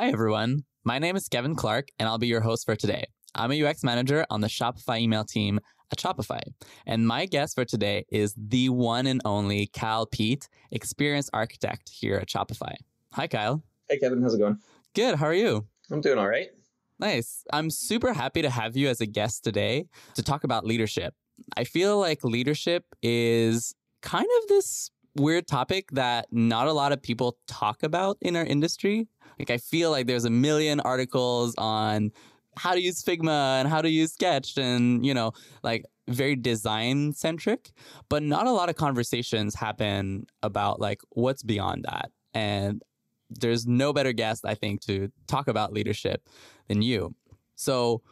Hi, everyone. My name is Kevin Clark, and I'll be your host for today. I'm a UX manager on the Shopify email team at Shopify. And my guest for today is the one and only Kyle Peatt, experienced architect here at Shopify. Hi, Kyle. Hey, Kevin. How's it going? Good. How are you? I'm doing all right. Nice. I'm super happy to have you as a guest today to talk about leadership. I feel like leadership is kind of this weird topic that not a lot of people talk about in our industry. Like, I feel like there's a million articles on how to use Figma and how to use Sketch and, you know, like very design centric, but not a lot of conversations happen about like what's beyond that. And there's no better guest, I think, to talk about leadership than you. So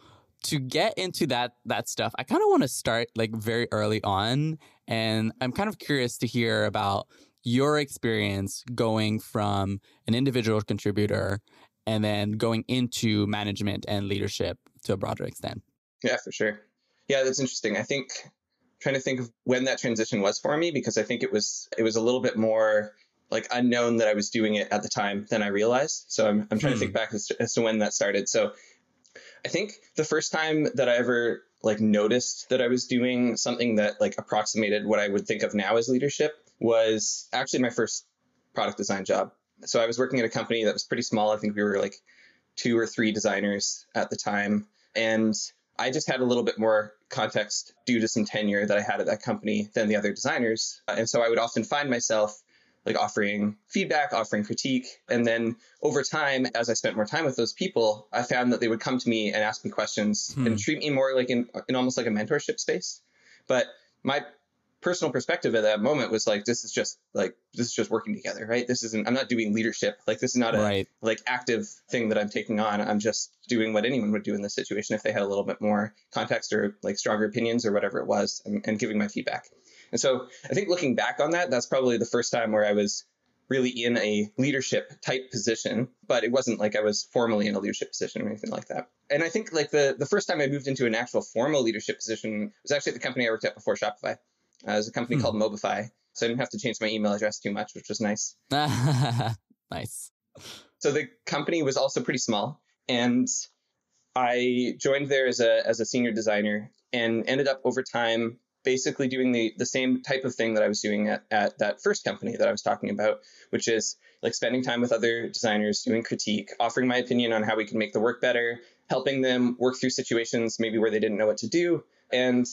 to get into that that stuff, I kind of want to start like very early on. And I'm kind of curious to hear about your experience going from an individual contributor and then going into management and leadership to a broader extent. Yeah, for sure. Yeah, that's interesting. I think trying to think of when that transition was for me because I think it was it was a little bit more like unknown that I was doing it at the time than I realized. So I'm I'm trying hmm. to think back as to, as to when that started. So I think the first time that I ever like noticed that I was doing something that like approximated what I would think of now as leadership was actually my first product design job so I was working at a company that was pretty small. I think we were like two or three designers at the time. And I just had a little bit more context due to some tenure that I had at that company than the other designers. And so I would often find myself like offering feedback, offering critique. And then over time, as I spent more time with those people, I found that they would come to me and ask me questions hmm. and treat me more like in, in almost like a mentorship space. But my personal perspective at that moment was like this is just like this is just working together right this isn't i'm not doing leadership like this is not a right. like active thing that i'm taking on i'm just doing what anyone would do in this situation if they had a little bit more context or like stronger opinions or whatever it was and, and giving my feedback and so i think looking back on that that's probably the first time where i was really in a leadership type position, but it wasn't like I was formally in a leadership position or anything like that. And I think like the the first time I moved into an actual formal leadership position was actually at the company I worked at before Shopify. Uh, there's a company hmm. called Mobify, so I didn't have to change my email address too much, which was nice. nice. So the company was also pretty small, and I joined there as a as a senior designer, and ended up over time basically doing the the same type of thing that I was doing at, at that first company that I was talking about, which is like spending time with other designers, doing critique, offering my opinion on how we can make the work better, helping them work through situations maybe where they didn't know what to do, and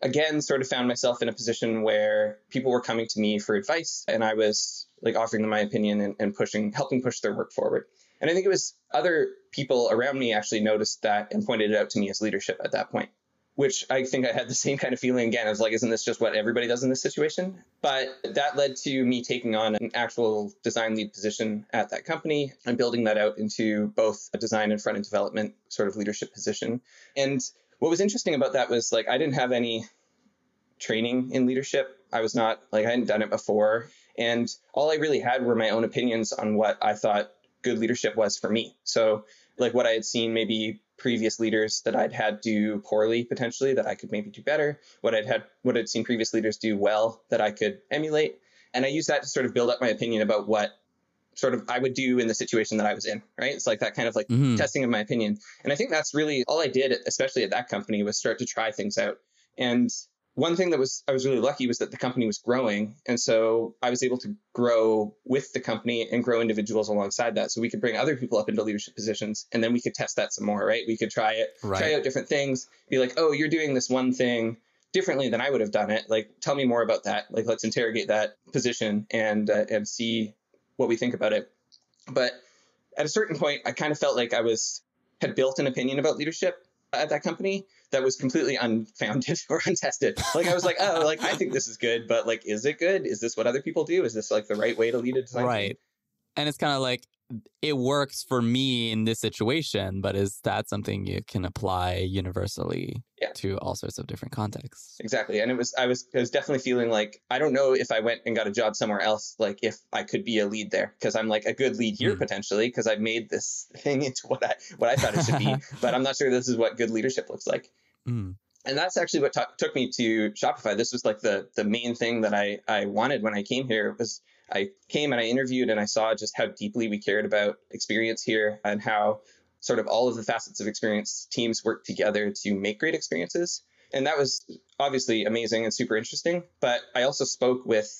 again sort of found myself in a position where people were coming to me for advice and I was like offering them my opinion and, and pushing, helping push their work forward. And I think it was other people around me actually noticed that and pointed it out to me as leadership at that point, which I think I had the same kind of feeling again. I was like, isn't this just what everybody does in this situation? But that led to me taking on an actual design lead position at that company and building that out into both a design and front end development sort of leadership position. And what was interesting about that was like I didn't have any training in leadership. I was not like I hadn't done it before. And all I really had were my own opinions on what I thought good leadership was for me. So like what I had seen maybe previous leaders that I'd had do poorly potentially that I could maybe do better, what I'd had what I'd seen previous leaders do well that I could emulate. And I used that to sort of build up my opinion about what sort of I would do in the situation that I was in, right? It's like that kind of like mm-hmm. testing of my opinion. And I think that's really all I did, especially at that company, was start to try things out. And one thing that was I was really lucky was that the company was growing, and so I was able to grow with the company and grow individuals alongside that. So we could bring other people up into leadership positions, and then we could test that some more, right? We could try it, right. try out different things, be like, oh, you're doing this one thing differently than I would have done it. Like, tell me more about that. Like, let's interrogate that position and uh, and see what we think about it. But at a certain point, I kind of felt like I was had built an opinion about leadership at that company that was completely unfounded or untested. Like I was like, oh, like I think this is good, but like, is it good? Is this what other people do? Is this like the right way to lead a design? Right. Team? And it's kind of like it works for me in this situation, but is that something you can apply universally yeah. to all sorts of different contexts? Exactly. And it was I was I was definitely feeling like I don't know if I went and got a job somewhere else, like if I could be a lead there. Because I'm like a good lead here mm. potentially, because I've made this thing into what I what I thought it should be. but I'm not sure this is what good leadership looks like. Mm and that's actually what t- took me to Shopify. This was like the the main thing that I I wanted when I came here was I came and I interviewed and I saw just how deeply we cared about experience here and how sort of all of the facets of experience teams work together to make great experiences. And that was obviously amazing and super interesting. But I also spoke with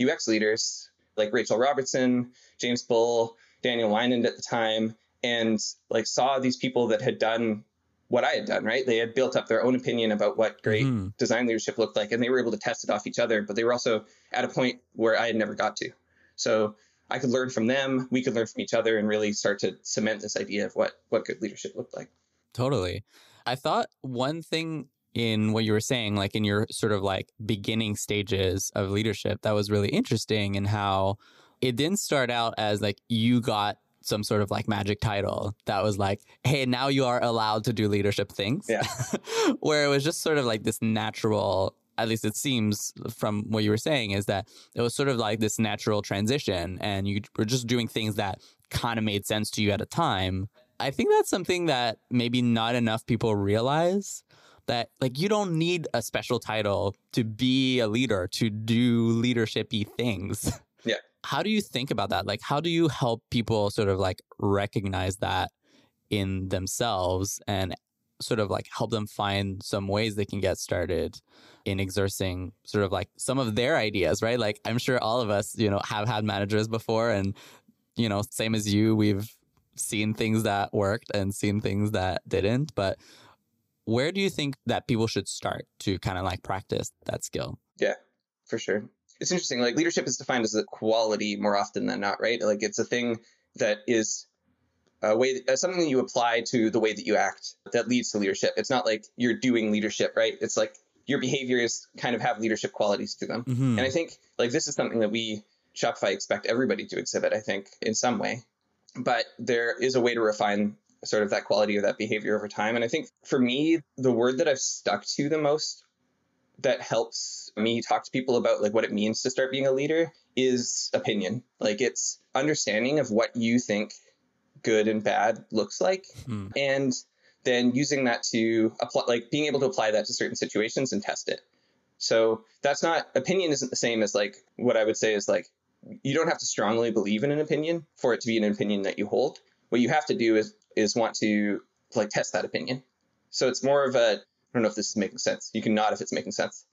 UX leaders like Rachel Robertson, James Bull, Daniel Weinand at the time, and like saw these people that had done what I had done, right? They had built up their own opinion about what great mm-hmm. design leadership looked like, and they were able to test it off each other, but they were also at a point where I had never got to. So I could learn from them, we could learn from each other, and really start to cement this idea of what, what good leadership looked like. Totally. I thought one thing in what you were saying, like in your sort of like beginning stages of leadership, that was really interesting and in how it didn't start out as like you got some sort of like magic title that was like, hey, now you are allowed to do leadership things. Yeah. Where it was just sort of like this natural, at least it seems from what you were saying, is that it was sort of like this natural transition and you were just doing things that kind of made sense to you at a time. I think that's something that maybe not enough people realize that like you don't need a special title to be a leader to do leadershipy things. How do you think about that? Like how do you help people sort of like recognize that in themselves and sort of like help them find some ways they can get started in exerting sort of like some of their ideas, right? Like I'm sure all of us, you know, have had managers before and you know, same as you, we've seen things that worked and seen things that didn't, but where do you think that people should start to kind of like practice that skill? Yeah, for sure. It's interesting. Like leadership is defined as a quality more often than not, right? Like it's a thing that is a way, uh, something that you apply to the way that you act that leads to leadership. It's not like you're doing leadership, right? It's like your behaviors kind of have leadership qualities to them. Mm-hmm. And I think like this is something that we Shopify expect everybody to exhibit, I think, in some way. But there is a way to refine sort of that quality or that behavior over time. And I think for me, the word that I've stuck to the most that helps me talk to people about like what it means to start being a leader is opinion. Like it's understanding of what you think good and bad looks like hmm. and then using that to apply like being able to apply that to certain situations and test it. So that's not opinion isn't the same as like what I would say is like you don't have to strongly believe in an opinion for it to be an opinion that you hold. What you have to do is is want to like test that opinion. So it's more of a I don't know if this is making sense. You can nod if it's making sense.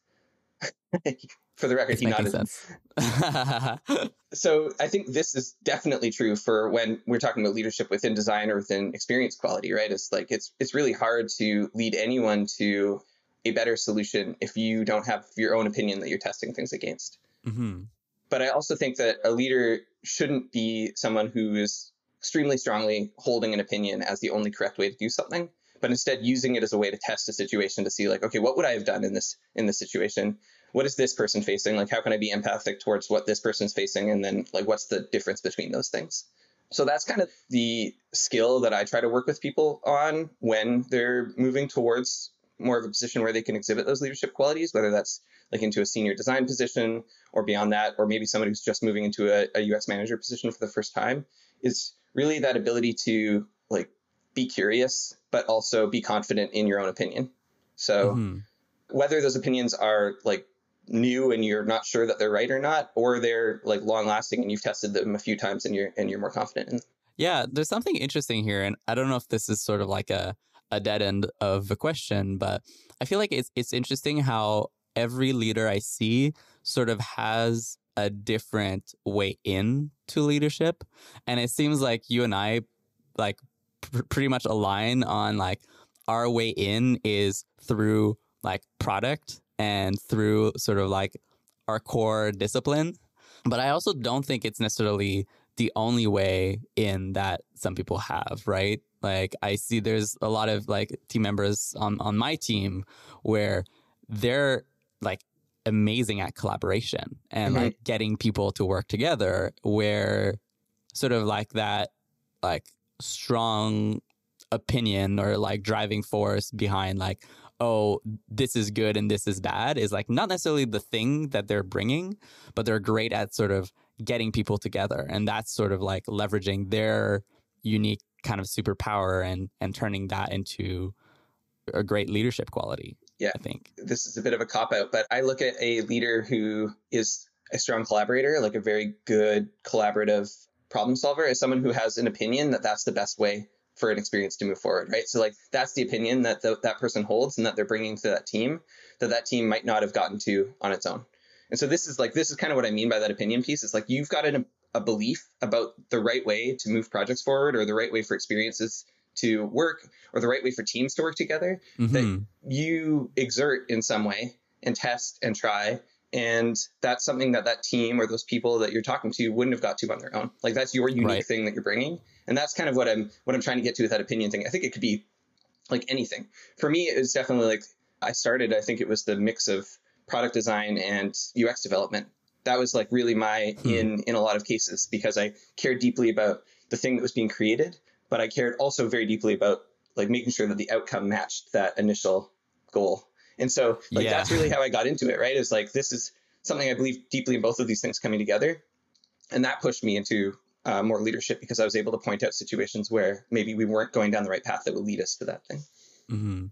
for the record, it's he nodded. Sense. so I think this is definitely true for when we're talking about leadership within design or within experience quality, right? It's like it's it's really hard to lead anyone to a better solution if you don't have your own opinion that you're testing things against. Mm-hmm. But I also think that a leader shouldn't be someone who is extremely strongly holding an opinion as the only correct way to do something, but instead using it as a way to test a situation to see like, okay, what would I have done in this in this situation? What is this person facing? Like, how can I be empathic towards what this person's facing? And then like, what's the difference between those things? So that's kind of the skill that I try to work with people on when they're moving towards more of a position where they can exhibit those leadership qualities, whether that's like into a senior design position or beyond that, or maybe somebody who's just moving into a, a UX manager position for the first time, is really that ability to like be curious, but also be confident in your own opinion. So mm-hmm. whether those opinions are like new and you're not sure that they're right or not, or they're like long lasting and you've tested them a few times and you're and you're more confident in. Yeah, there's something interesting here, and I don't know if this is sort of like a a dead end of a question, but I feel like it's it's interesting how every leader I see sort of has a different way in to leadership and it seems like you and i like pr- pretty much align on like our way in is through like product and through sort of like our core discipline but i also don't think it's necessarily the only way in that some people have right like i see there's a lot of like team members on on my team where they're like amazing at collaboration and mm-hmm. like getting people to work together where sort of like that like strong opinion or like driving force behind like oh this is good and this is bad is like not necessarily the thing that they're bringing but they're great at sort of getting people together and that's sort of like leveraging their unique kind of superpower and and turning that into a great leadership quality yeah, I think. This is a bit of a cop out, but I look at a leader who is a strong collaborator, like a very good collaborative problem solver, is someone who has an opinion that that's the best way for an experience to move forward, right? So like that's the opinion that the, that person holds and that they're bringing to that team that that team might not have gotten to on its own. And so this is like this is kind of what I mean by that opinion piece. It's like you've got an, a belief about the right way to move projects forward or the right way for experiences to work or the right way for teams to work together mm-hmm. that you exert in some way and test and try and that's something that that team or those people that you're talking to wouldn't have got to on their own. Like that's your unique right. thing that you're bringing. And that's kind of what i'm what i'm trying to get to with that opinion thing. I think it could be like anything. For me it was definitely like i started i think it was the mix of product design and ux development. That was like really my hmm. in in a lot of cases because i cared deeply about the thing that was being created but i cared also very deeply about like making sure that the outcome matched that initial goal and so like yeah. that's really how I got into it, right? Is like this is something I believe deeply in both of these things coming together. And that pushed me into uh, more leadership because I was able to point out situations where maybe we weren't going down the right path that would lead us to that thing. Mm-hmm.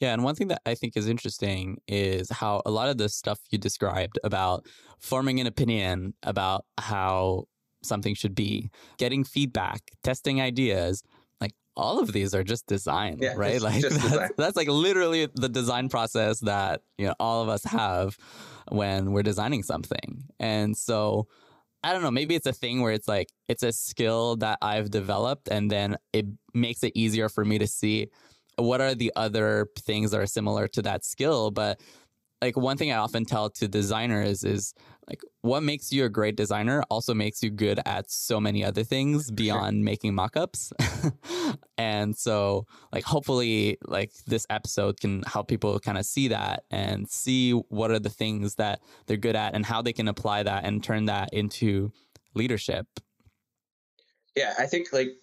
Yeah, and one thing that I think is interesting is how a lot of the stuff you described about forming an opinion about how something should be, getting feedback, testing ideas, all of these are just design, yeah, right? Just, like just that's, design. that's like literally the design process that you know all of us have when we're designing something. And so I don't know, maybe it's a thing where it's like it's a skill that I've developed and then it makes it easier for me to see what are the other things that are similar to that skill, but like one thing I often tell to designers is like what makes you a great designer also makes you good at so many other things beyond sure. making mockups. and so like hopefully like this episode can help people kind of see that and see what are the things that they're good at and how they can apply that and turn that into leadership. Yeah, I think like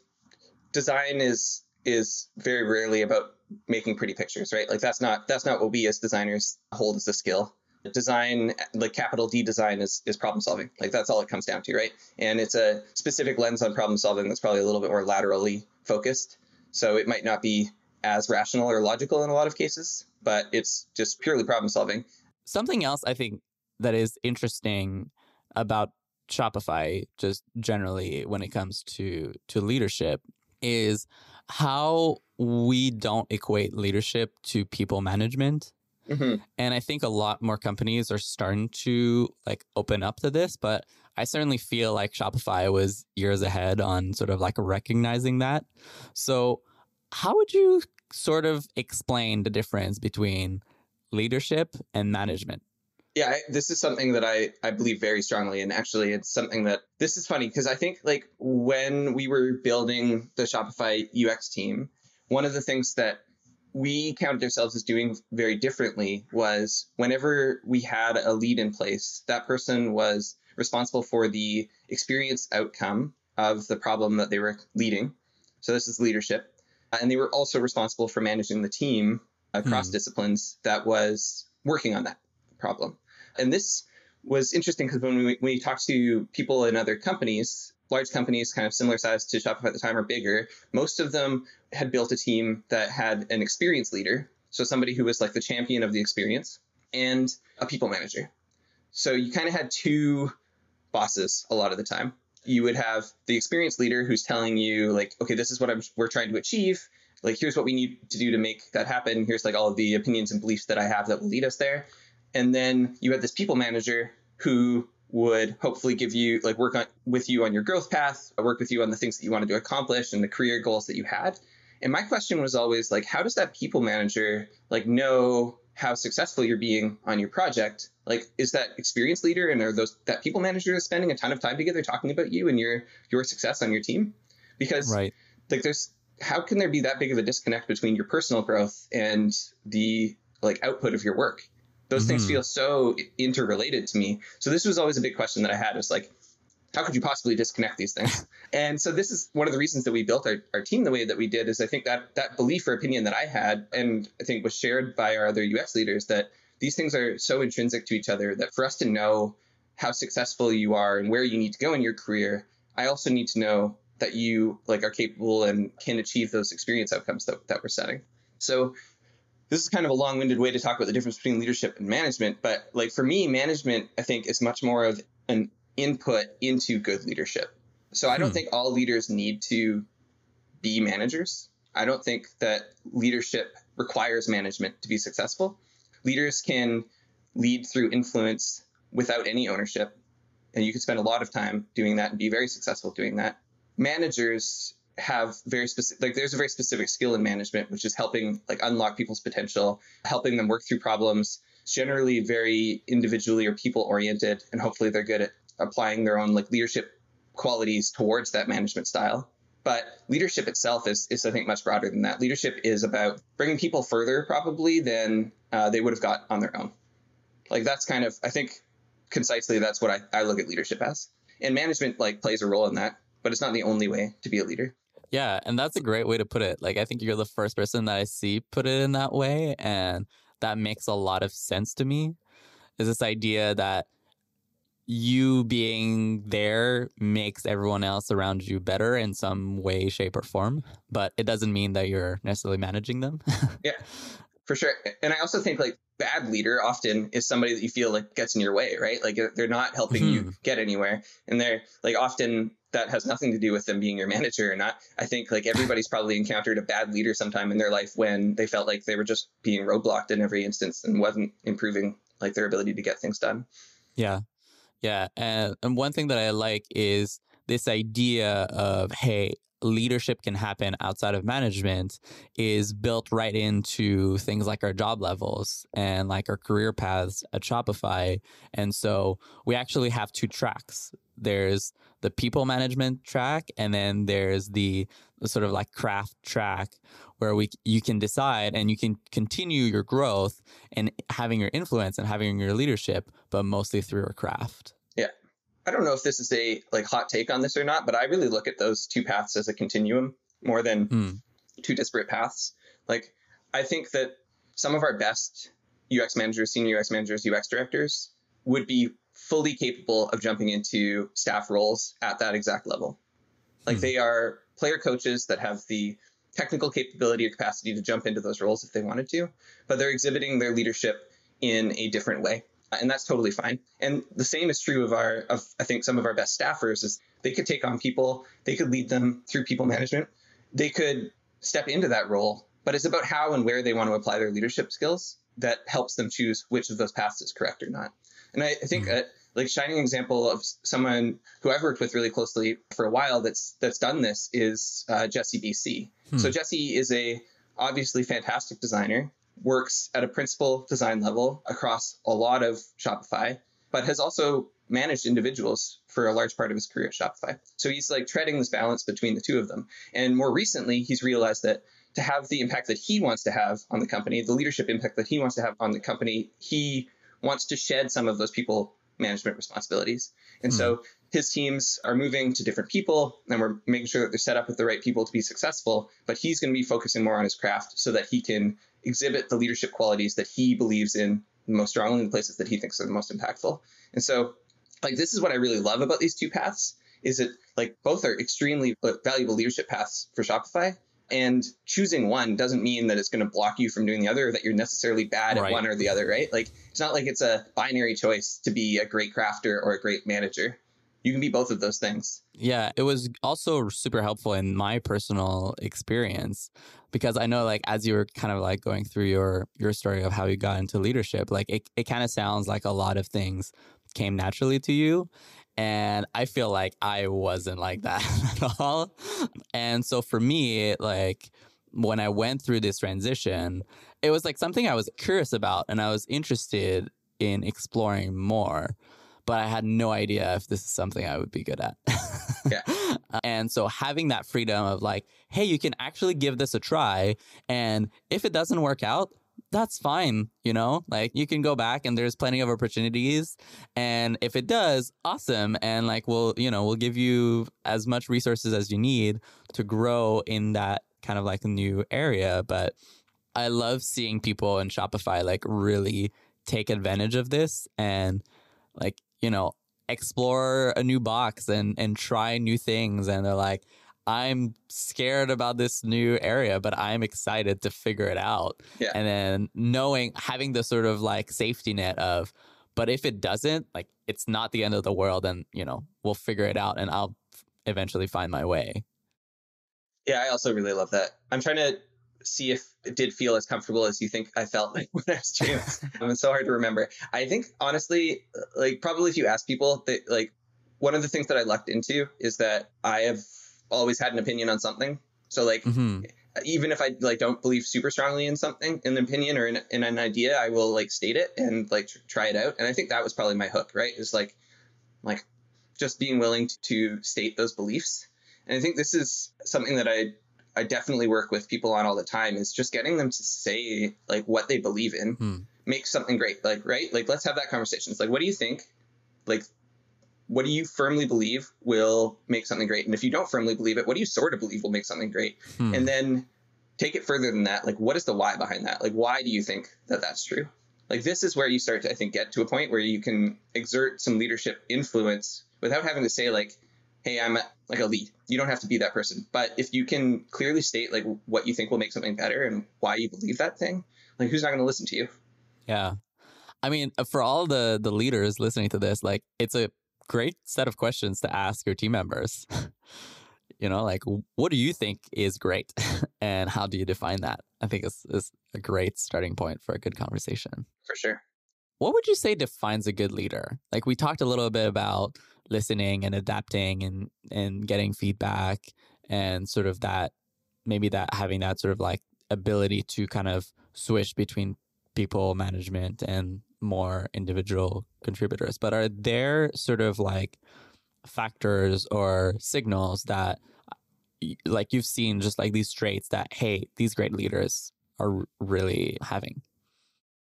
design is is very rarely about making pretty pictures, right? Like that's not that's not what we as designers hold as a skill. Design, like capital D design, is is problem solving. Like that's all it comes down to, right? And it's a specific lens on problem solving that's probably a little bit more laterally focused. So it might not be as rational or logical in a lot of cases, but it's just purely problem solving. Something else I think that is interesting about Shopify, just generally when it comes to to leadership, is how we don't equate leadership to people management. Mm-hmm. And I think a lot more companies are starting to like open up to this, but I certainly feel like Shopify was years ahead on sort of like recognizing that. So, how would you sort of explain the difference between leadership and management? yeah I, this is something that I, I believe very strongly and actually it's something that this is funny because i think like when we were building the shopify ux team one of the things that we counted ourselves as doing very differently was whenever we had a lead in place that person was responsible for the experience outcome of the problem that they were leading. So this is leadership. And they were also responsible for managing the team across hmm. disciplines that was working on that problem. And this was interesting because when we, when we talked to people in other companies, large companies, kind of similar size to Shopify at the time or bigger, most of them had built a team that had an experience leader. So somebody who was like the champion of the experience and a people manager. So you kind of had two bosses a lot of the time. You would have the experience leader who's telling you like, okay, this is what I'm, we're trying to achieve. Like, here's what we need to do to make that happen. Here's like all of the opinions and beliefs that I have that will lead us there. And then you had this people manager who would hopefully give you like work on with you on your growth path, uh, work with you on the things that you wanted to accomplish and the career goals that you had. And my question was always like, how does that people manager like know how successful you're being on your project? Like, is that experience leader and are those that people manager spending a ton of time together talking about you and your your success on your team? Because right. like there's how can there be that big of a disconnect between your personal growth and the like output of your work? Those mm-hmm. things feel so interrelated to me. So this was always a big question that I had was like, how could you possibly disconnect these things? and so this is one of the reasons that we built our, our team the way that we did is I think that that belief or opinion that I had and I think was shared by our other UX leaders that these things are so intrinsic to each other that for us to know how successful you are and where you need to go in your career, I also need to know that you like are capable and can achieve those experience outcomes that, that we're setting. So this is kind of a long-winded way to talk about the difference between leadership and management, but like for me, management I think is much more of an input into good leadership. So I don't hmm. think all leaders need to be managers. I don't think that leadership requires management to be successful. Leaders can lead through influence without any ownership. And you can spend a lot of time doing that and be very successful doing that. Managers have very specific like there's a very specific skill in management which is helping like unlock people's potential helping them work through problems generally very individually or people oriented and hopefully they're good at applying their own like leadership qualities towards that management style. But leadership itself is, is i think much broader than that. Leadership is about bringing people further probably than uh, they would have got on their own. Like that's kind of i think concisely that's what I, I look at leadership as. And management like plays a role in that but it's not the only way to be a leader yeah, and that's a great way to put it. Like I think you're the first person that I see put it in that way and that makes a lot of sense to me. Is this idea that you being there makes everyone else around you better in some way, shape, or form, but it doesn't mean that you're necessarily managing them. yeah, for sure. And I also think like bad leader often is somebody that you feel like gets in your way, right? Like they're not helping mm-hmm. you get anywhere. And they're like often that has nothing to do with them being your manager or not. I think like everybody's probably encountered a bad leader sometime in their life when they felt like they were just being roadblocked in every instance and wasn't improving like their ability to get things done. Yeah. Yeah. And, and one thing that I like is this idea of, hey, leadership can happen outside of management is built right into things like our job levels and like our career paths at Shopify. And so we actually have two tracks. There's the people management track and then there's the, the sort of like craft track where we you can decide and you can continue your growth and having your influence and having your leadership but mostly through your craft. Yeah. I don't know if this is a like hot take on this or not but i really look at those two paths as a continuum more than mm. two disparate paths. Like i think that some of our best ux managers senior ux managers ux directors would be fully capable of jumping into staff roles at that exact level. Like mm they are player coaches that have the technical capability or capacity to jump into those roles if they wanted to, but they're exhibiting their leadership in a different way. And that's totally fine. And the same is true of our of I think some of our best staffers is they could take on people, they could lead them through people management. They could step into that role, but it's about how and where they want to apply their leadership skills that helps them choose which of those paths is correct or not. And I, I think mm-hmm. a like shining example of someone who I've worked with really closely for a while that's that's done this is uh, Jesse BC. Hmm. So Jesse is a obviously fantastic designer, works at a principal design level across a lot of Shopify, but has also managed individuals for a large part of his career at Shopify. So he's like treading this balance between the two of them. And more recently, he's realized that to have the impact that he wants to have on the company, the leadership impact that he wants to have on the company, he wants to shed some of those people management responsibilities. And mm. so his teams are moving to different people and we're making sure that they're set up with the right people to be successful, but he's going to be focusing more on his craft so that he can exhibit the leadership qualities that he believes in most strongly in the places that he thinks are the most impactful. And so like this is what I really love about these two paths is that like both are extremely valuable leadership paths for Shopify and choosing one doesn't mean that it's going to block you from doing the other, or that you're necessarily bad right. at one or the other, right? Like it's not like it's a binary choice to be a great crafter or a great manager. You can be both of those things. Yeah, it was also super helpful in my personal experience because I know like as you were kind of like going through your your story of how you got into leadership, like it, it kind of sounds like a lot of things came naturally to you and I feel like I wasn't like that at all. And so for me, like when I went through this transition, it was like something I was curious about and I was interested in exploring more, but I had no idea if this is something I would be good at. yeah. And so having that freedom of like, hey, you can actually give this a try. And if it doesn't work out, that's fine, you know? Like you can go back and there's plenty of opportunities. And if it does, awesome. And like we'll, you know, we'll give you as much resources as you need to grow in that kind of like new area. But I love seeing people in Shopify like really take advantage of this and like, you know, explore a new box and and try new things and they're like I'm scared about this new area, but I'm excited to figure it out. Yeah. And then knowing, having the sort of like safety net of, but if it doesn't, like it's not the end of the world and, you know, we'll figure it out and I'll eventually find my way. Yeah, I also really love that. I'm trying to see if it did feel as comfortable as you think I felt like when I was doing this. Um, it's so hard to remember. I think honestly, like probably if you ask people that like one of the things that I lucked into is that I have always had an opinion on something. So like hmm even if I like don't believe super strongly in something, in an opinion or in, in an idea, I will like state it and like tr- try it out. And I think that was probably my hook, right? Is like like just being willing to, to state those beliefs. And I think this is something that I I definitely work with people on all the time is just getting them to say like what they believe in Hmm. make something great. Like right? Like let's have that conversation. It's like what do you think? Like what do you firmly believe will make something great? And if you don't firmly believe it, what do you sort of believe will make something great? Hmm. and then take it further than that like what is the why behind that like why do you think that that's true like this is where you start to i think get to a point where you can exert some leadership influence without having to say like hey i'm a, like a lead you don't have to be that person but if you can clearly state like what you think will make something better and why you believe that thing like who's not going to listen to you Yeah. I mean, for all the the leaders listening to this, like it's a great set of questions to ask your team members. you know, like what do you think is great and how do you define that? I think it's, it's a great starting point for a good conversation. for sure What would you say defines a good leader? Like we talked a little bit about listening and adapting and and getting feedback and sort of that maybe that having that sort of like ability to kind of switch between people management and more individual contributors. But are there sort of like factors or signals that like you've seen just like these traits that hey, these great leaders are really having?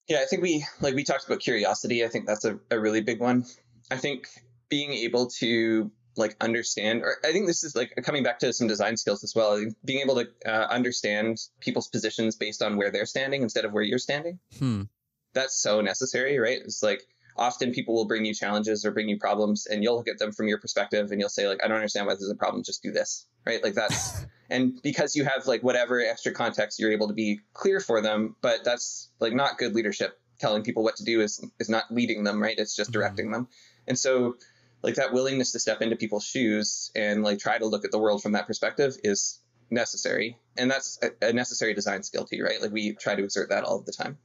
Yeah, I think we like we talked about curiosity. I think that's a, a really big one. I think being able to like understand, or I think this is like coming back to some design skills as well. Being able to uh, understand people's positions based on where they're standing instead of where you're standing. Hmm. That's so necessary, right? It's like often people will bring you challenges or bring you problems, and you'll look at them from your perspective, and you'll say like, I don't understand why this is a problem. Just do this, right? Like that's and because you have like whatever extra context you're able to be clear for them but that's like not good leadership telling people what to do is is not leading them right it's just Mhm. directing them and so like that willingness to step into people's shoes and like try to look at the world from that perspective is necessary and that's a, a necessary design skill too right like we try to exert that all of the time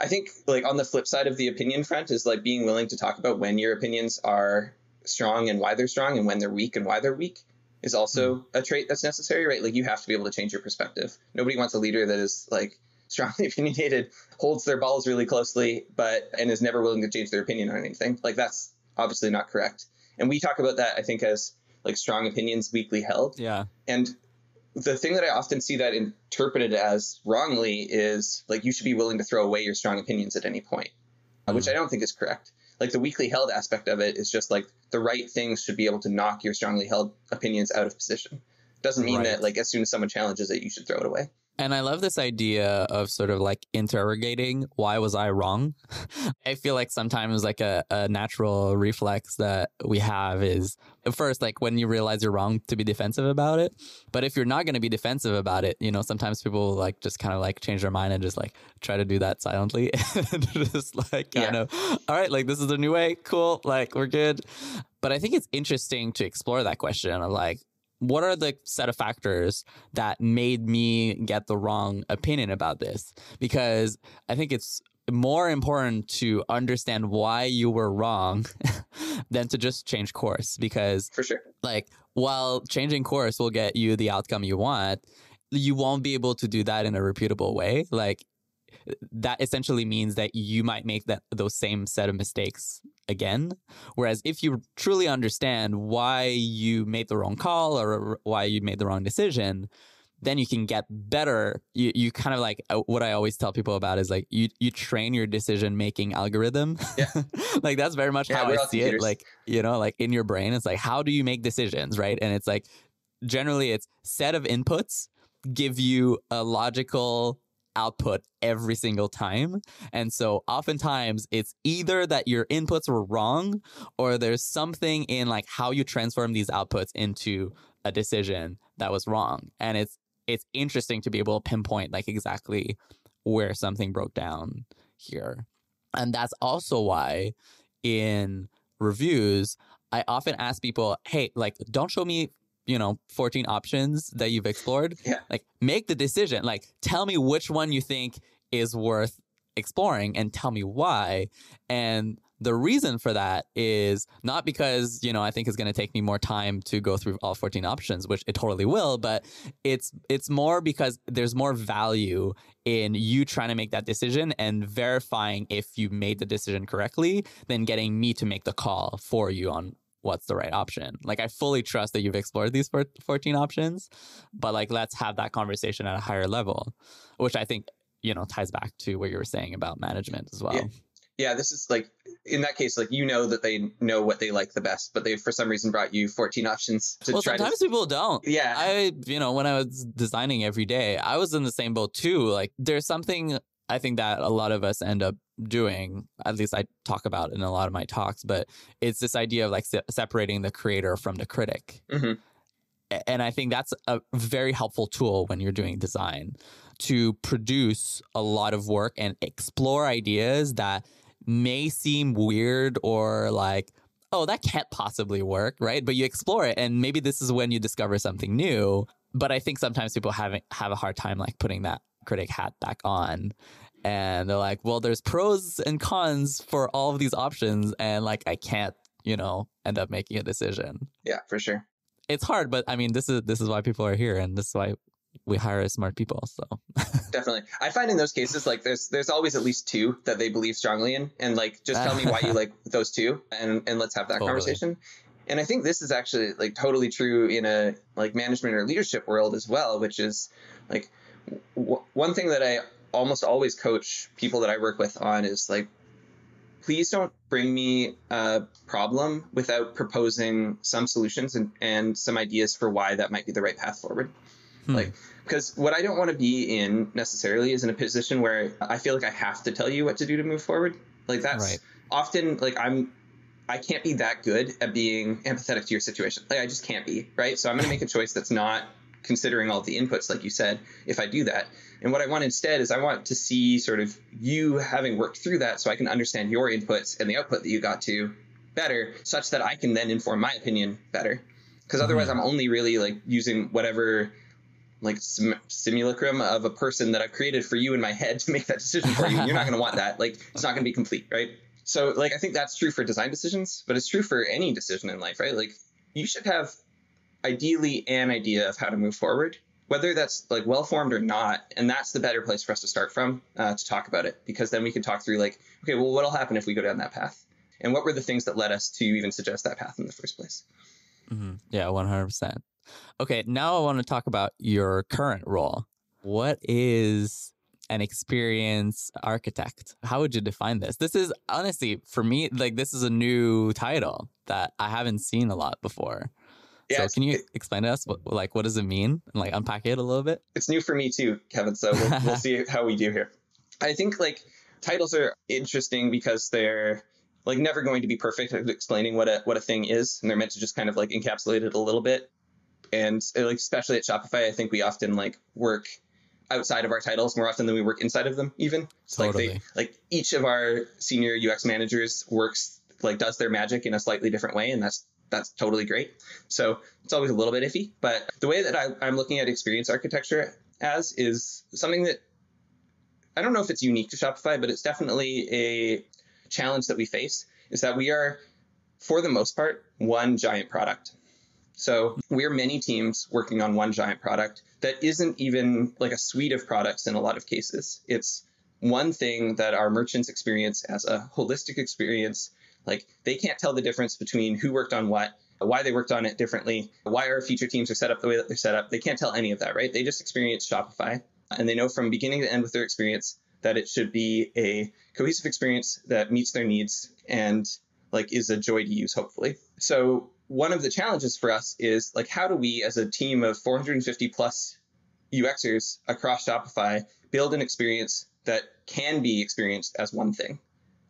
i think like on the flip side of the opinion front is like being willing to talk about when your opinions are strong and why they're strong and when they're weak and why they're weak is also hmm. a trait that's necessary, right? Like you have to be able to change your perspective. Nobody wants a leader that is like strongly opinionated, holds their balls really closely, but and is never willing to change their opinion on anything. Like that's obviously not correct. And we talk about that, I think, as like strong opinions weakly held. Yeah. And the thing that I often see that interpreted as wrongly is like you should be willing to throw away your strong opinions at any point, uh, which Mm. I don't think is correct. Like the weakly held aspect of it is just like the right things should be able to knock your strongly held opinions out of position. Doesn't mean Right. that like as soon as someone challenges it, you should throw it away. And I love this idea of sort of like interrogating why was I wrong? I feel like sometimes like a, a natural reflex that we have is at first like when you realize you're wrong to be defensive about it. But if you're not going to be defensive about it, you know, sometimes people like just kind of like change their mind and just like try to do that silently. and just like kind Yeah. of, all right, like this is the new way. Cool. Like we're good. But I think it's interesting to explore that question of like, what are the set of factors that made me get the wrong opinion about this? Because I think it's more important to understand why you were wrong than to just change course. Because, For sure. like, while changing course will get you the outcome you want, you won't be able to do that in a reputable way. Like, that essentially means that you might make that those same set of mistakes again. Whereas if you truly understand why you made the wrong call or why you made the wrong decision, then you can get better. You you kind of like uh, what I always tell people about is like you you train your decision making algorithm. Yeah. like that's very much Yeah, how I see it. Like you know, like in your brain, it's like how do you make decisions, right? And it's like generally it's set of inputs give you a logical output every single time. And so oftentimes it's either that your inputs were wrong or there's something in like how you transform these outputs into a decision that was wrong. And it's it's interesting to be able to pinpoint like exactly where something broke down here. And that's also why in reviews, I often ask people, hey, like, don't show me, you know, 14 options that you've explored. Yeah. Like, make the decision. Like, tell me which one you think is worth exploring and tell me why. And the reason for that is not because, you know, I think it's going to take me more time to go through all 14 options, which it totally will, but it's it's more because there's more value in you trying to make that decision and verifying if you made the decision correctly than getting me to make the call for you on what's the right option. Like I fully trust that you've explored these 14 options, but like let's have that conversation at a higher level, which I think, you know, ties back to what you were saying about management as well. Yeah yeah, this is like in that case, like you know that they know what they like the best, but they for some reason brought you 14 options to well, try sometimes to. people don't. Yeah, I you know when I was designing every day, I was in the same boat too. Like there's something I think that a lot of us end up doing. At least I talk about in a lot of my talks, but it's this idea of like se- separating the creator from the critic. Mm-hmm. And I think that's a very helpful tool when you're doing design to produce a lot of work and explore ideas that may seem weird or like, oh, that can't possibly work, right? But you explore it, and maybe this is when you discover something new. But I think sometimes people have have a hard time like putting that critic hat back on, and they're like, well, there's pros and cons for all of these options, and like I can't, you know, end up making a decision. Yeah, for sure. It's hard, but I mean, this is this is why people are here, and this is why we hire smart people. So definitely, I find in those cases like there's there's always at least two that they believe strongly in, and like just tell me why you like those two, and and let's have that totally. conversation. And I think this is actually like totally true in a like management or leadership world as well, which is like w- one thing that I almost always coach people that I work with on is like please don't bring me a problem without proposing some solutions and, and some ideas for why that might be the right path forward. Hmm. Like, because what I don't want to be in necessarily is in a position where I feel like I have to tell you what to do to move forward. Like that's right. often like I'm I can't be that good at being empathetic to your situation. Like I just can't be, right? So I'm going to make a choice that's not considering all the inputs like you said if I do that. And what I want instead is I want to see sort of you having worked through that so I can understand your inputs and the output that you got to better such that I can then inform my opinion better. Because otherwise mm-hmm. I'm only really like using whatever like sim- simulacrum of a person that I've created for you in my head to make that decision for you. You're not going to want that. Like it's not going to be complete, right? So like I think that's true for design decisions, but it's true for any decision in life, right? Like you should have ideally an idea of how to move forward, whether that's like well formed or not, and that's the better place for us to start from uh, to talk about it because then we can talk through like, okay, well, what'll happen if we go down that path, and what were the things that led us to even suggest that path in the first place? Mm-hmm. Yeah, one hundred percent. Okay, now I want to talk about your current role. What is an experienced architect? How would you define this? This is honestly for me like this is a new title that I haven't seen a lot before. Yeah, so can you explain to us what like what does it mean and like unpack it a little bit? It's new for me too, Kevin. So we'll, we'll see how we do here. I think like titles are interesting because they're like never going to be perfect at explaining what a what a thing is, and they're meant to just kind of like encapsulate it a little bit and uh, like especially at Shopify, I think we often like work outside of our titles more often than we work inside of them. Even so totally. like they like each of our senior UX managers works like does their magic in a slightly different way, and that's that's totally great. So it's always a little bit iffy, but the way that I, I'm looking at experience architecture as is something that I don't know if it's unique to Shopify, but it's definitely a challenge that we face. Is that we are, for the most part, one giant product. So we're many teams working on one giant product that isn't even like a suite of products in a lot of cases. It's one thing that our merchants experience as a holistic experience. Like they can't tell the difference between who worked on what, why they worked on it differently, why our feature teams are set up the way that they're set up. They can't tell any of that, right? They just experience Shopify and they know from beginning to end with their experience that it should be a cohesive experience that meets their needs and like is a joy to use hopefully. So one of the challenges for us is like how do we as a team of 450 plus UXers across Shopify build an experience that can be experienced as one thing,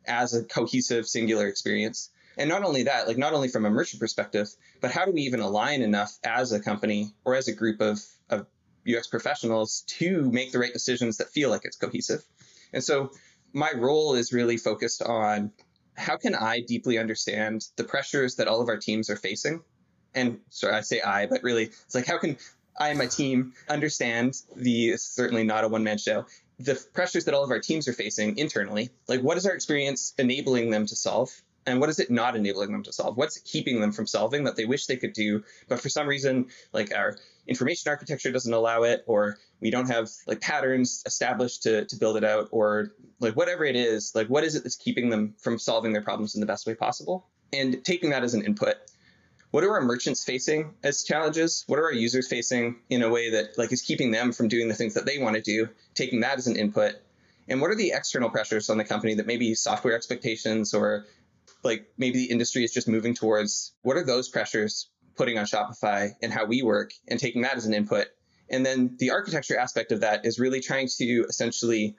as a cohesive singular experience And not only that, like not only from a merchant perspective, but how do we even align enough as a company or as a group of, of UX professionals to make the right decisions that feel like it's cohesive? And so my role is really focused on how can I deeply understand the pressures that all of our teams are facing? And sorry, I say I, but really it's like how can I and my team understand the certainly not a one man show the pressures that all of our teams are facing internally. Like, what is our experience enabling them to solve? And what is it not enabling them to solve? What's keeping them from solving that they wish they could do, but for some reason, like our information architecture doesn't allow it, or we don't have like patterns established to, to build it out, or like whatever it is, like what is it that's keeping them from solving their problems in the best way possible? And taking that as an input what are our merchants facing as challenges? What are our users facing in a way that like is keeping them from doing the things that they want to do, taking that as an input? And what are the external pressures on the company that maybe software expectations or like maybe the industry is just moving towards? What are those pressures putting on Shopify and how we work and taking that as an input? And then the architecture aspect of that is really trying to essentially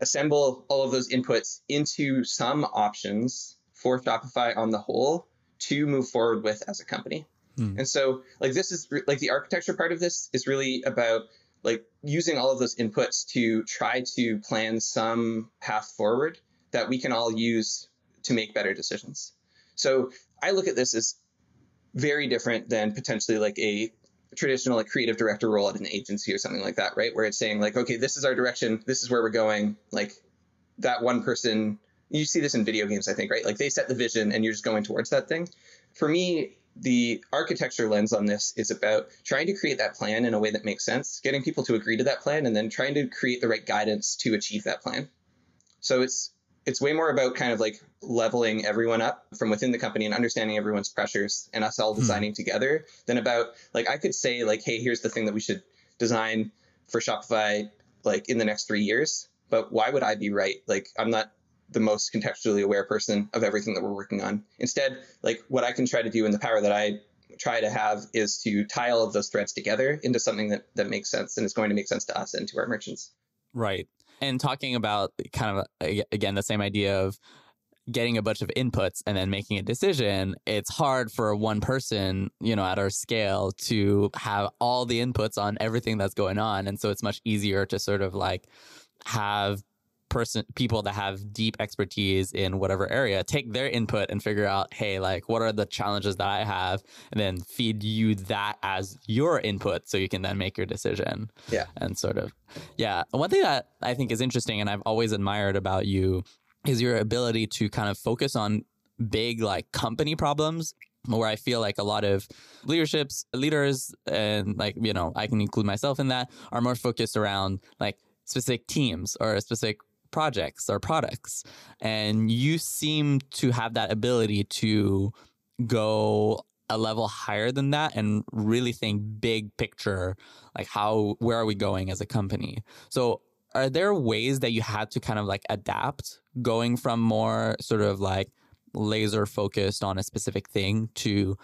assemble all of those inputs into some options for Shopify on the whole to move forward with as a company. Hmm. And so, like, this is re- like the architecture part of this is really about like using all of those inputs to try to plan some path forward that we can all use to make better decisions. So, I look at this as very different than potentially like a traditional like creative director role at an agency or something like that, right? Where it's saying like, okay, this is our direction, this is where we're going. Like that one person you see this in video games, I think, right? Like they set the vision and you're just going towards that thing. For me, the architecture lens on this is about trying to create that plan in a way that makes sense, getting people to agree to that plan, and then trying to create the right guidance to achieve that plan. So it's it's way more about kind of like leveling everyone up from within the company and understanding everyone's pressures and us all hmm. designing hmm. together than about like I could say like, hey, here's the thing that we should design for Shopify like in the next three years. But why would I be right? Like I'm not the most contextually aware person of everything that we're working on. Instead, like what I can try to do and the power that I try to have is to tie all of those threads together into something that, that makes sense and is going to make sense to us and to our merchants. Right. And talking about kind of, again, the same idea of getting a bunch of inputs and then making a decision, it's hard for one person, you know, at our scale to have all the inputs on everything that's going on. And so it's much easier to sort of like have person people that have deep expertise in whatever area take their input and figure out hey like what are the challenges that i have and then feed you that as your input so you can then make your decision yeah. and sort of yeah. One thing that i think is interesting and i've always admired about you is your ability to kind of focus on big like company problems where I feel like a lot of leaderships, leaders, and like, you know, I can include myself in that, are more focused around like specific teams or a specific projects or products. And you seem to have that ability to go a level higher than that and really think big picture like how where are we going as a company so are there ways that you had to kind of like adapt going from more sort of like laser focused on a specific thing to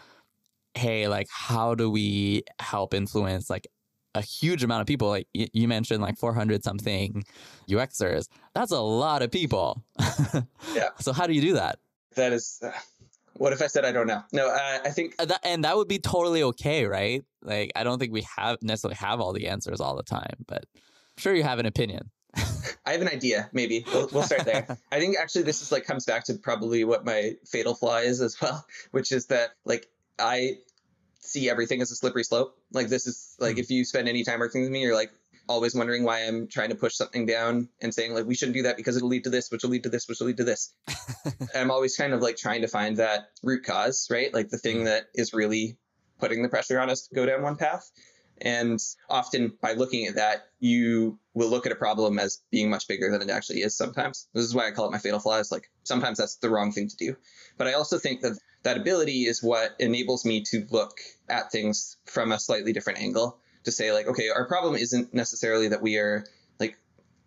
hey like how do we help influence like a huge amount of people. Like you mentioned, like 400 something UXers. That's a lot of people. yeah. So how do you do that? That is. Uh, what if I said I don't know? No, uh, I think uh, that, and that would be totally okay, right? Like I don't think we have necessarily have all the answers all the time, but I'm sure you have an opinion. I have an idea. Maybe we'll, we'll start there. I think actually this is like comes back to probably what my fatal flaw is as well, which is that like I see everything as a slippery slope. Like this is like mm if you spend any time working with me, you're like always wondering why I'm trying to push something down and saying like we shouldn't do that because it'll lead to this, which will lead to this, which will lead to this. I'm always kind of like trying to find that root cause, right? Like the thing hmm. that is really putting the pressure on us to go down one path. And often by looking at that, you will look at a problem as being much bigger than it actually is sometimes. This is why I call it my fatal flaw. Is like sometimes that's the wrong thing to do. But I also think that that ability is what enables me to look at things from a slightly different angle to say like okay our problem isn't necessarily that we are like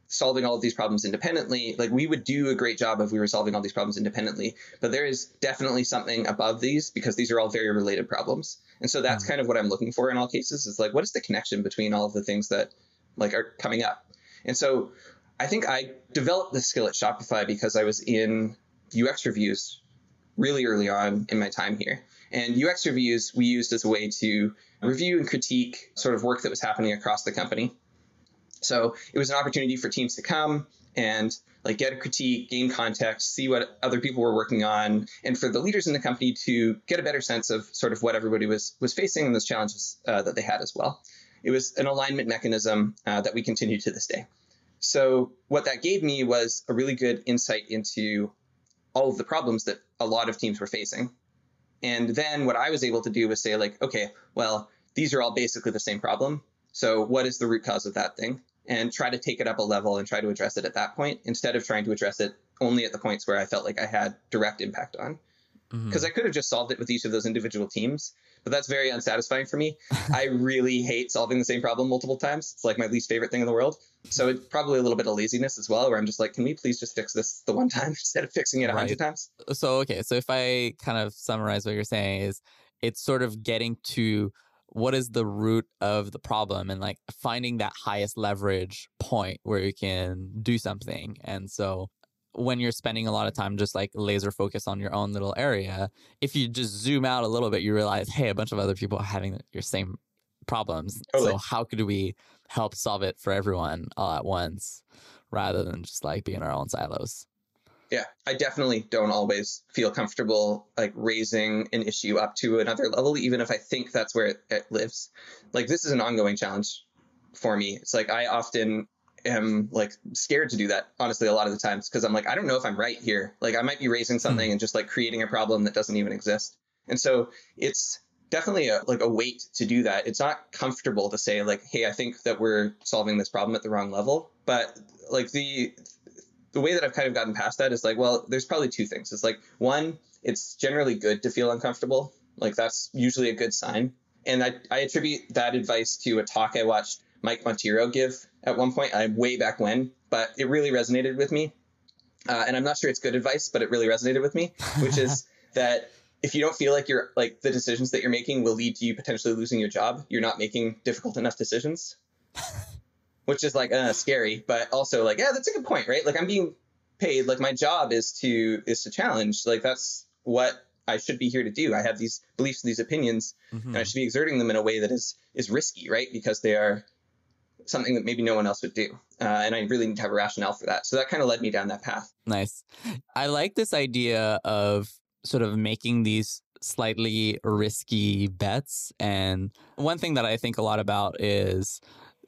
solving all of these problems independently. Like we would do a great job if we were solving all these problems independently but there is definitely something above these because these are all very related problems. And so that's mm-hmm. kind of what i'm looking for in all cases is like what is the connection between all of the things that like are coming up? And so i think i developed this skill at shopify because i was in ux reviews really early on in my time here. And UX reviews we used as a way to review and critique sort of work that was happening across the company. So it was an opportunity for teams to come and like get a critique, gain context, see what other people were working on, and for the leaders in the company to get a better sense of sort of what everybody was was facing and those challenges uh, that they had as well. It was an alignment mechanism uh, that we continue to this day. So what that gave me was a really good insight into all of the problems that a lot of teams were facing. And then what I was able to do was say like, okay, well, these are all basically the same problem. So what is the root cause of that thing? and try to take it up a level and try to address it at that point instead of trying to address it only at the points where I felt like I had direct impact on. Because mm-hmm. I could have just solved it with each of those individual teams, but that's very unsatisfying for me. I really hate solving the same problem multiple times. It's like my least favorite thing in the world. So it's probably a little bit of laziness as well, where I'm just like, can we please just fix this the one time instead of fixing it a hundred right. times? So okay, so if I kind of summarize what you're saying is, it's sort of getting to what is the root of the problem and like finding that highest leverage point where you can do something. And so when you're spending a lot of time just like laser focus on your own little area, if you just zoom out a little bit, you realize, hey, a bunch of other people are having your same problems. Totally. So how could we help solve it for everyone all at once rather than just like be in our own silos? Yeah, I definitely don't always feel comfortable like raising an issue up to another level, even if I think that's where it, it lives. Like this is an ongoing challenge for me. It's like I often am like scared to do that honestly a lot of the times because i'm like i don't know if i'm right here like i might be raising hmm. something and just like creating a problem that doesn't even exist and so it's definitely a, like a weight to do that it's not comfortable to say like hey i think that we're solving this problem at the wrong level but like the the way that I've kind of gotten past that is like, well, there's probably two things. It's like one, it's generally good to feel uncomfortable. Like that's usually a good sign. And I, I attribute that advice to a talk I watched Mike Monteiro give at one point. I'm way back when, but it really resonated with me. Uh, and I'm not sure it's good advice, but it really resonated with me, which is that if you don't feel like you're like the decisions that you're making will lead to you potentially losing your job, you're not making difficult enough decisions which is like uh, scary, but also like, yeah, that's a good point, right? Like I'm being paid. Like my job is to is to challenge. Like that's what I should be here to do. I have these beliefs and these opinions, mm-hmm. and I should be exerting them in a way that is is risky, right? Because they are something that maybe no one else would do, uh, and I really need to have a rationale for that. So that kind of led me down that path. Nice. I like this idea of sort of making these slightly risky bets. And one thing that I think a lot about is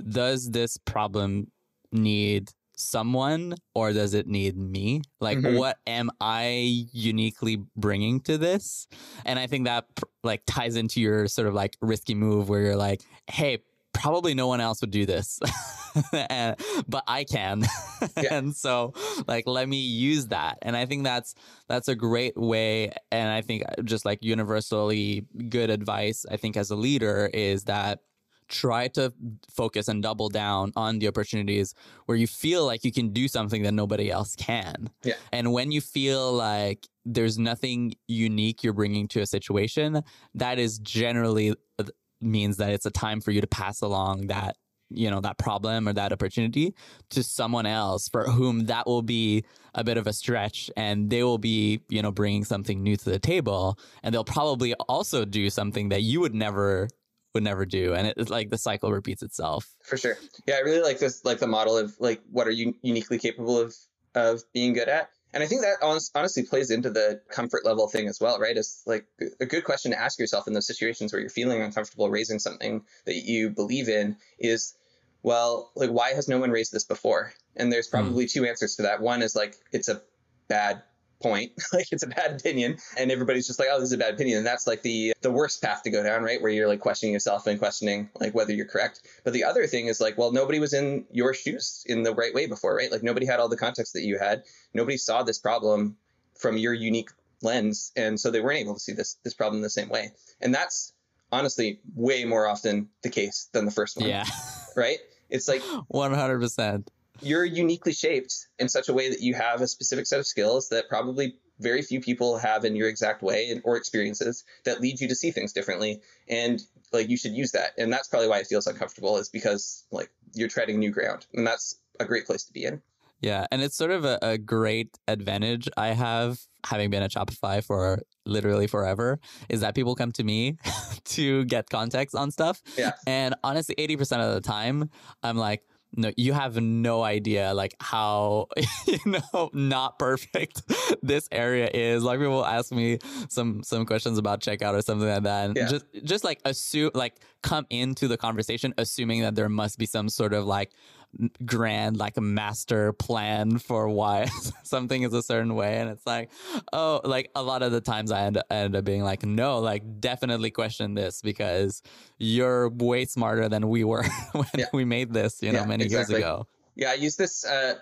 does this problem need someone or does it need me? Like, mm-hmm. what am I uniquely bringing to this? And I think that like ties into your sort of like risky move where you're like, hey, probably no one else would do this, and, but I can. Yeah. and so like, let me use that. And I think that's, that's a great way. And I think just like universally good advice, I think as a leader is that try to focus and double down on the opportunities where you feel like you can do something that nobody else can. Yeah. And when you feel like there's nothing unique you're bringing to a situation, that is generally uh, means that it's a time for you to pass along that you know that problem or that opportunity to someone else for whom that will be a bit of a stretch and they will be you know bringing something new to the table. And they'll probably also do something that you would never would never do. And it's like the cycle repeats itself. For sure. Yeah i really like this like the model of like what are you uniquely capable of of being good at and i think that honestly plays into the comfort level thing as well right it's like a good question to ask yourself in those situations where you're feeling uncomfortable raising something that you believe in is well like why has no one raised this before and there's hmm. probably mm. two answers to that one is like it's a bad point. like it's a bad opinion, and everybody's just like, "Oh, this is a bad opinion," and that's like the the worst path to go down, right? Where you're like questioning yourself and questioning like whether you're correct. But the other thing is like, well, nobody was in your shoes in the right way before, right? Like nobody had all the context that you had. Nobody saw this problem from your unique lens, and so they weren't able to see this this problem the same way. And that's honestly way more often the case than the first one. Yeah. Right? It's like 100% you're uniquely shaped in such a way that you have a specific set of skills that probably very few people have in your exact way or experiences that lead you to see things differently. And like you should use that. And that's probably why it feels uncomfortable is because like you're treading new ground. And that's a great place to be in. Yeah, and it's sort of a, a great advantage I have having been at Shopify for literally forever is that people come to me to get context on stuff. Yeah. And honestly, 80% of the time, I'm like, no, you have no idea like how you know not perfect this area is. Like people ask me some some questions about checkout or something like that, and Yeah. just just like assume like come into the conversation assuming that there must be some sort of like grand like a master plan for why something is a certain way and it's like oh like a lot of the times i end, end up being like no like definitely question this because you're way smarter than we were when Yeah. we made this you know Yeah, many exactly. years ago Yeah, I use this uh,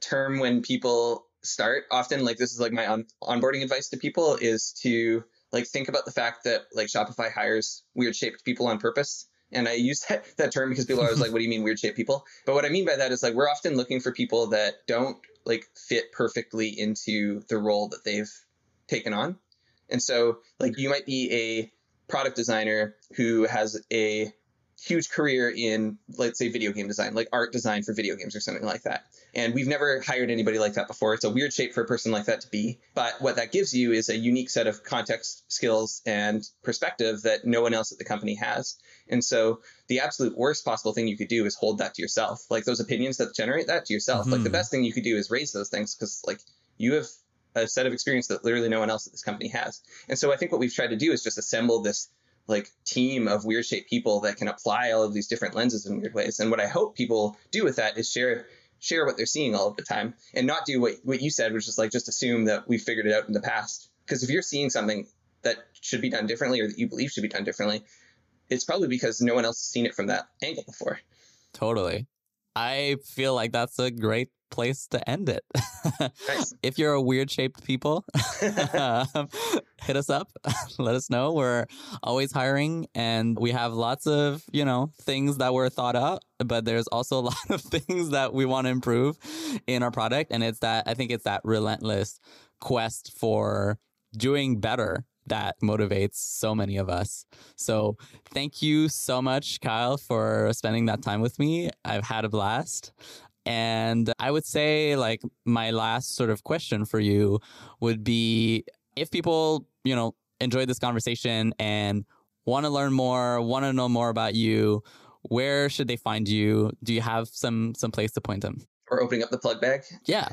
term when people start. Often, like this is like my on- onboarding advice to people is to like think about the fact that like Shopify hires weird shaped people on purpose. And I use that, that term because people are always like, "What do you mean weird shaped people?" But what I mean by that is like we're often looking for people that don't like fit perfectly into the role that they've taken on. And so, like, you might be a product designer who has a huge career in, let's say, video game design, like art design for video games or something like that. And we've never hired anybody like that before. It's a weird shape for a person like that to be. But what that gives you is a unique set of context, skills, and perspective that no one else at the company has. And so the absolute worst possible thing you could do is hold that to yourself. Like those opinions that generate that to yourself. Like the Mhm. best thing you could do is raise those things because like you have a set of experience that literally no one else at this company has. And so I think what we've tried to do is just assemble this like team of weird shaped people that can apply all of these different lenses in weird ways. And what I hope people do with that is share share what they're seeing all of the time and not do what, what you said, which is like just assume that we figured it out in the past. Because if you're seeing something that should be done differently or that you believe should be done differently, it's probably because no one else has seen it from that angle before. totally. I feel like that's a great place to end it. Nice. if you're a weird shaped people hit us up. Let us know. We're always hiring and we have lots of you know things that were thought out but there's also a lot of things that we want to improve in our product. And it's that i think it's that relentless quest for doing better that motivates so many of us so thank you so much kyle for spending that time with me i've had a blast and I would say, like, my last sort of question for you would be if people, you know, enjoy this conversation and want to learn more, want to know more about you, where should they find you? Do you have some some place to point them? Or opening up the plug bag. Yeah.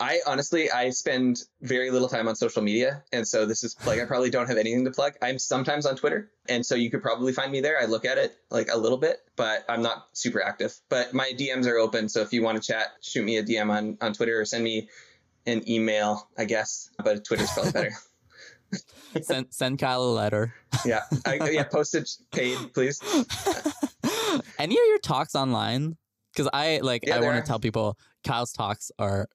I honestly, I spend very little time on social media. And so this is like, I probably don't have anything to plug. I'm sometimes on Twitter. And so you could probably find me there. I look at it like a little bit, but I'm not super active. But my DMs are open. So if you want to chat, shoot me a DM on, on Twitter or send me an email, I guess. But Twitter's probably better. send send Kyle a letter. yeah. I, yeah. Postage paid, please. Any of your talks online? Because I like Yeah, I want to tell people Kyle's talks are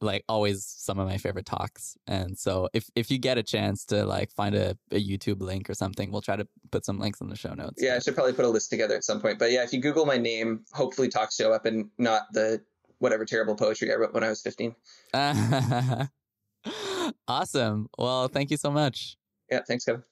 like always some of my favorite talks. And so if if you get a chance to like find a, a YouTube link or something, we'll try to put some links in the show notes. Yeah. I should probably put a list together at some point. But yeah, if you Google my name, hopefully talks show up and not the whatever terrible poetry I wrote when I was 15. awesome. Well, thank you so much. Yeah. Thanks, Kevin.